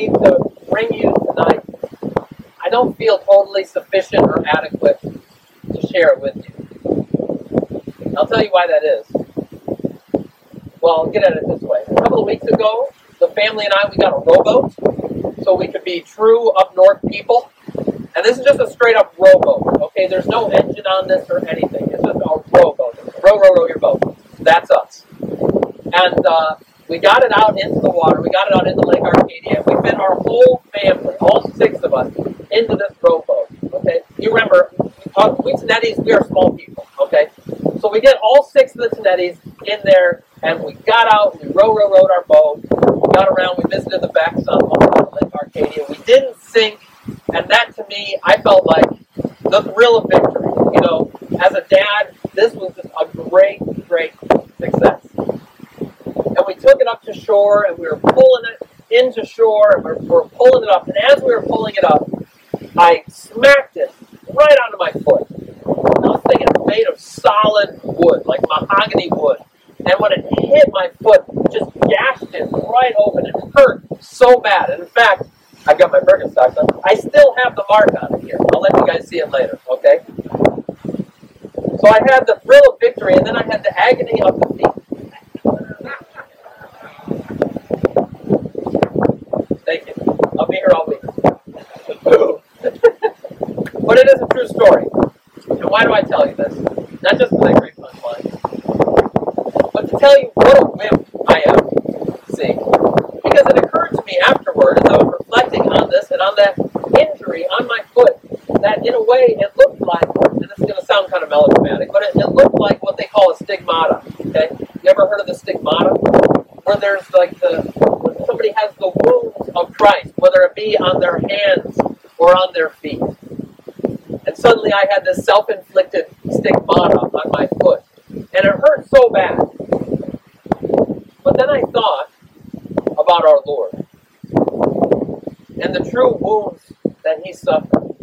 need to bring you tonight, I don't feel totally sufficient or adequate to share it with you. I'll tell you why that is. Well, I'll get at it this way. A couple of weeks ago, the family and I, we got a rowboat so we could be true up north people. And this is just a straight up rowboat, okay? There's no engine on this or anything. It's just a rowboat. Row, row, row your boat. That's us. And uh, we got it out into the water. We got it out into Lake Arcadia. We fit our whole family, all six of us, into this rowboat, okay? You remember, uh, we Tenettis, we are small people, okay? So we get all six of the Tenettis in there, and we got out, we row, row, rowed our boat, we got around, we visited the backs on Lake Arcadia. We didn't sink, and that to me, I felt like the thrill of victory. You know, as a dad, this was a great, great success. And we took it up to shore, and we were pulling it into shore, and we we were pulling it up. And as we were pulling it up, I smacked it right onto my foot. Now, this thing is made of solid wood, like mahogany wood. And when it hit my foot, just gashed it right open. It hurt so bad. And in fact, I've got my Birkenstocks on. I still have the mark on it here. I'll let you guys see it later, okay? So I had the thrill of victory, and then I had the agony of defeat. Thank you. I'll be here all week. but it is a true story. And why do I tell you this? Not just because I great punchline, but to tell you what a wimp I am. See, because it occurred to me afterward as I was reflecting on this and on that injury on my foot, that in a way it looked like, and this is going to sound kind of melodramatic, but it, it looked like what they call a stigmata. Okay, you ever heard of the stigmata? Where there's like the when somebody has the wounds of Christ, whether it be on their hands or on their feet. And suddenly I had this self-inflicted stigmata on my foot, and it hurt so bad. But then I thought about our Lord and the true wounds that He suffered,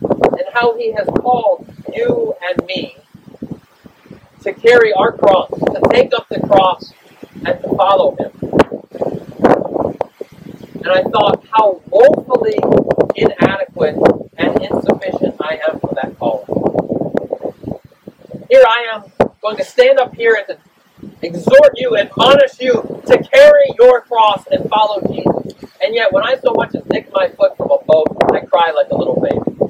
and how He has called you and me to carry our cross, to take up the cross, and to follow Him. And I thought how woefully inadequate and insufficient I am for that calling. Here I am going to stand up here and to exhort you, admonish you to carry your cross and follow Jesus. And yet, when I so much as nick my foot from a boat, I cry like a little baby.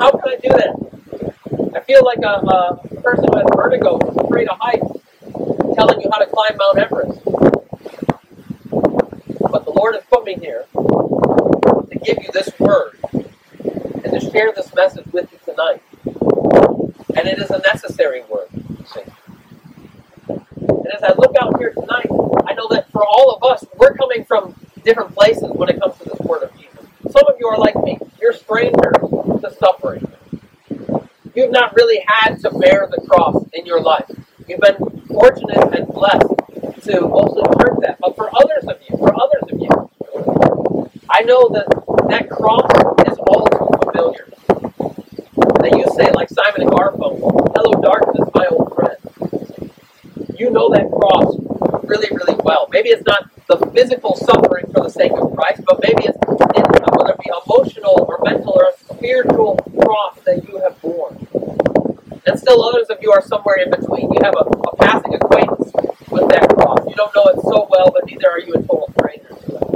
How can I do that? I feel like a, a person has vertigo afraid of heights, telling you how to climb Mount Everest. But the Lord has put me here to give you this word and to share this message with you tonight. And it is a necessary word. See. And as I look out here tonight, I know that for all of us, we're coming from different places when it comes to this word of Jesus. Some of you are like me. You're strangers to suffering. You've not really had to bear the cross in your life. You've been fortunate and blessed to mostly learn that. But for others of you, for others of you, I know that that cross is all too familiar. That you say, like Simon and Garfunkel, "Hello, darkness, my old friend." You know that cross really, really well. Maybe it's not the physical suffering for the sake of Christ, but maybe it's in, whether it be emotional or mental or a spiritual cross that you have borne. And still others of you are somewhere in between. You have a, a passing acquaintance with that cross. You don't know it so well, but neither are you a total stranger to it.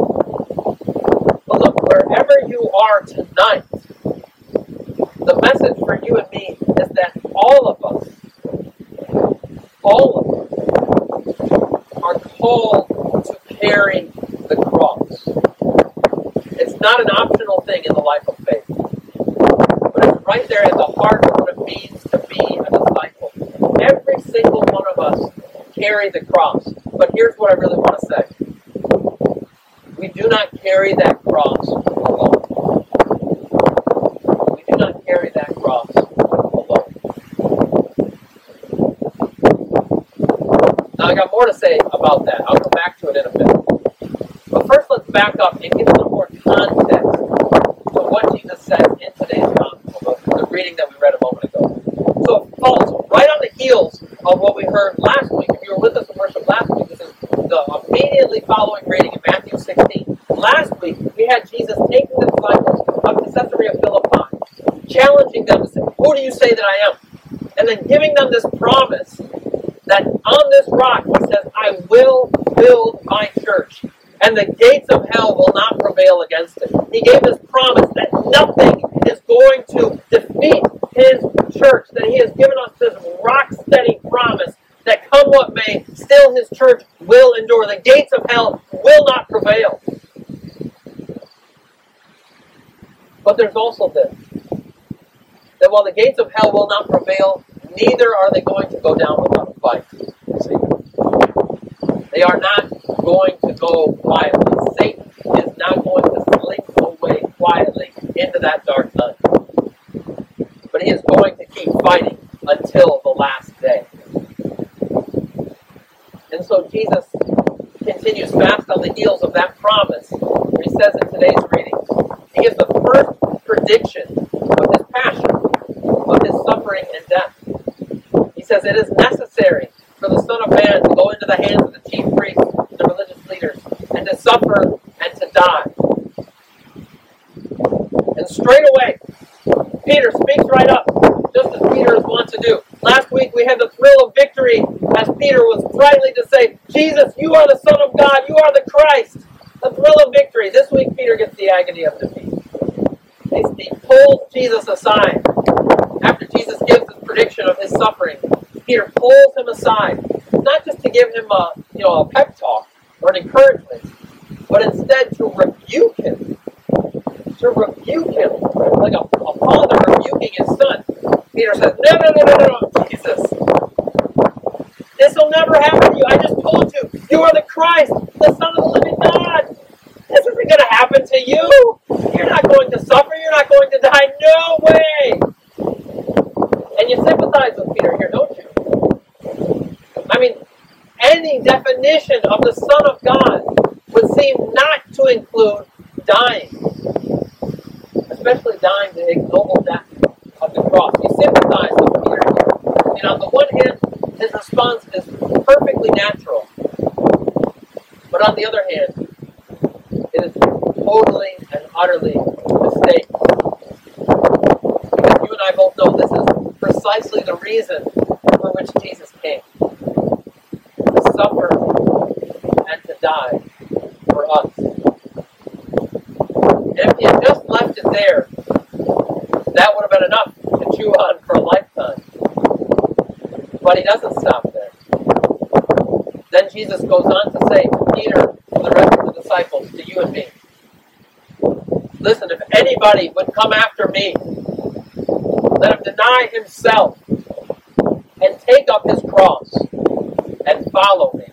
But look, wherever you are tonight, the message for you and me is that all of us, all of us, are called to carry the cross. It's not an optional thing in the life of faith, but it's right there at the heart of what it means to be a disciple. Every single one of us carry the cross. But here's what I really want to say. We do not carry that cross alone. that while the gates of hell will not prevail, neither are they going to go down without a fight. See? They are not going to go quietly. Satan is not going to slink away quietly into that dark night. But he is going to keep fighting until the last day. And so Jesus continues fast on the heels of that promise. He says in today's reading, he gives the first prediction the hand said to rebuke him. To rebuke him. Like a, a father rebuking his son. Peter says, No, no, no, no, no. Jesus. doesn't stop there. Then Jesus goes on to say to Peter, to the rest of the disciples, to you and me, Listen, if anybody would come after me, let him deny himself and take up his cross and follow me.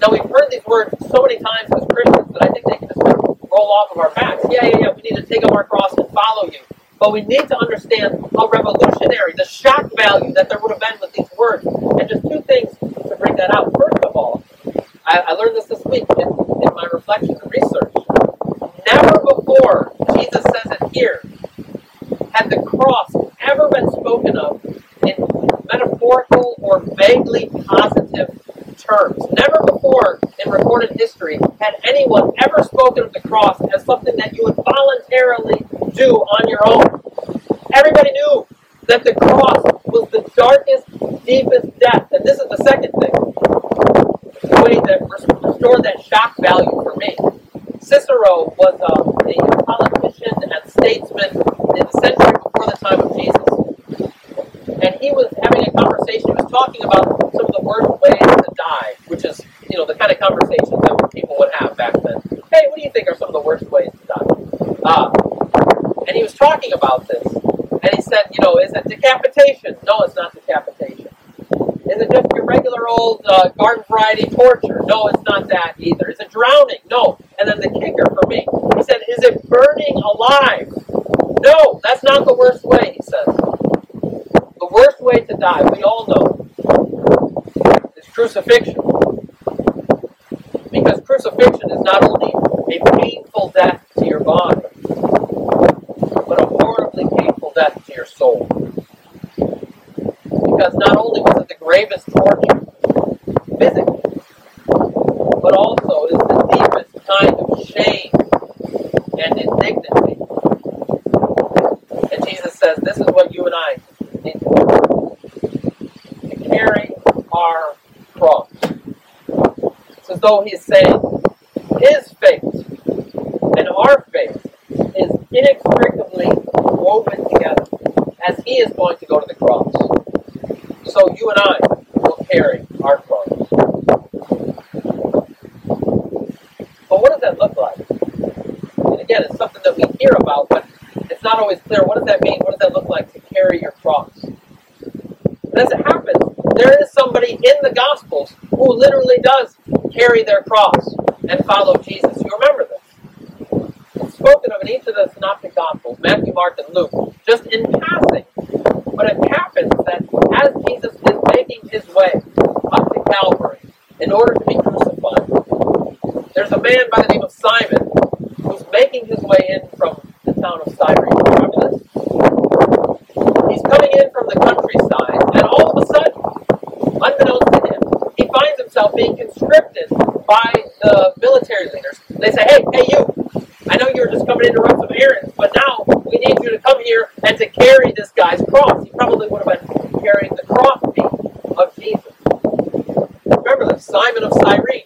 Now, we've heard these words so many times as Christians that I think they can just roll off of our backs. Yeah, yeah, yeah, we need to take up our cross and follow you. But we need to understand how revolutionary the shock value that there would have been with these words. And just two things to bring that out. First of all, I, I learned this this week in, in my reflection and research. to die. We all know. It's crucifixion. Because crucifixion is not only It's as though he's saying his faith and our faith is inextricably woven together as he is going to go to the to the Synoptic Gospels, Matthew, Mark, and Luke, just in passing carrying the crosby of Jesus. Remember the Simon of Cyrene.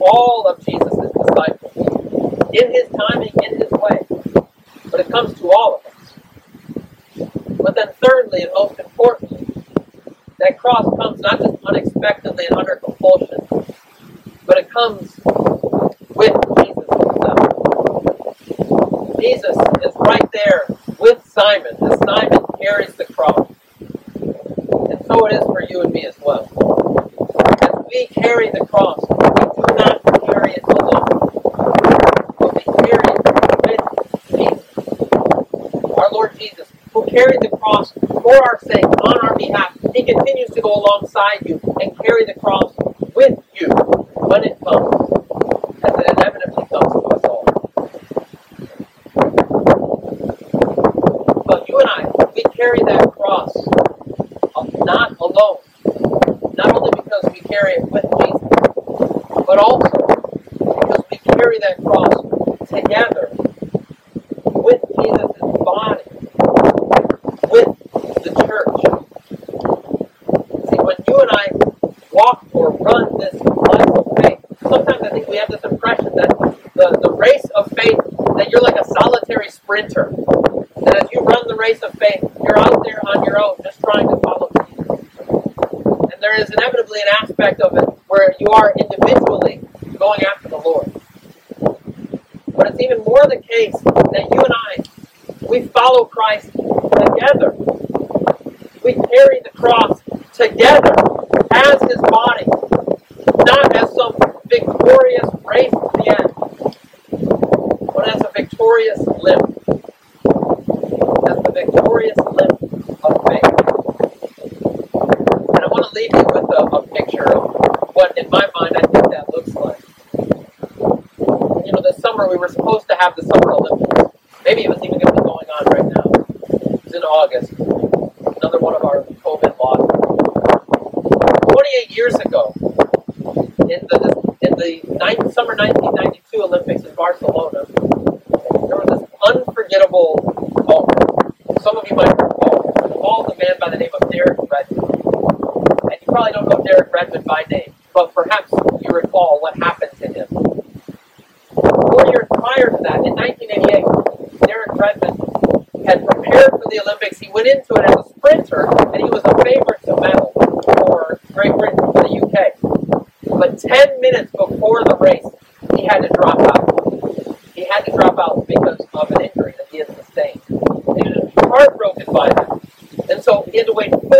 all of Jesus' disciples in his timing, in his way. But it comes to all of us. But then, thirdly, and most our Lord Jesus, who carried the cross for our sake, on our behalf, he continues to go alongside you and carry the cross with you when it comes.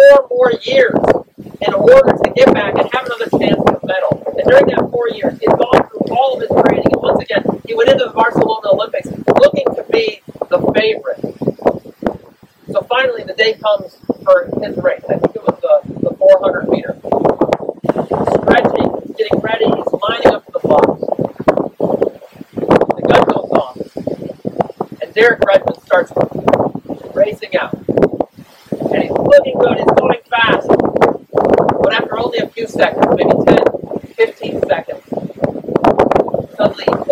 four more years in order Totally.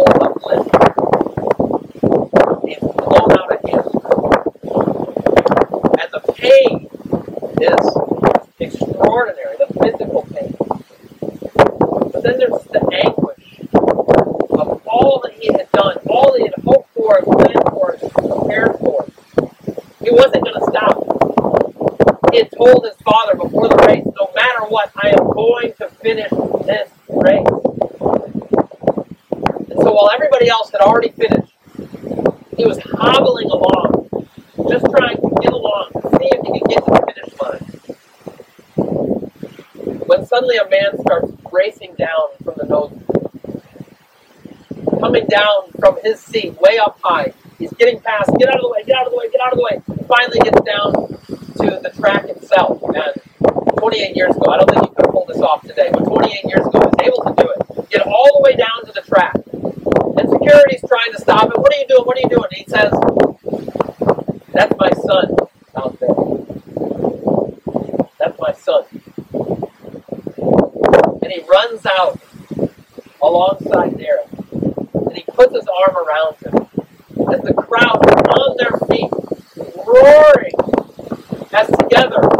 he was hobbling along, just trying to get along, to see if he could get to the finish line. When suddenly a man starts racing down from the nose, coming down from his seat, way up high. He's getting past, get out of the way, get out of the way, get out of the way. Finally gets down to the track itself. And 28 years ago, I don't think you could have pulled this off today, but 28 years ago, he was able to do it. Get all the way down to the Security's trying to stop him. What are you doing? What are you doing? He says, That's my son out there. That's my son. And he runs out alongside Derek. And he puts his arm around him. As the crowd on their feet, roaring, as together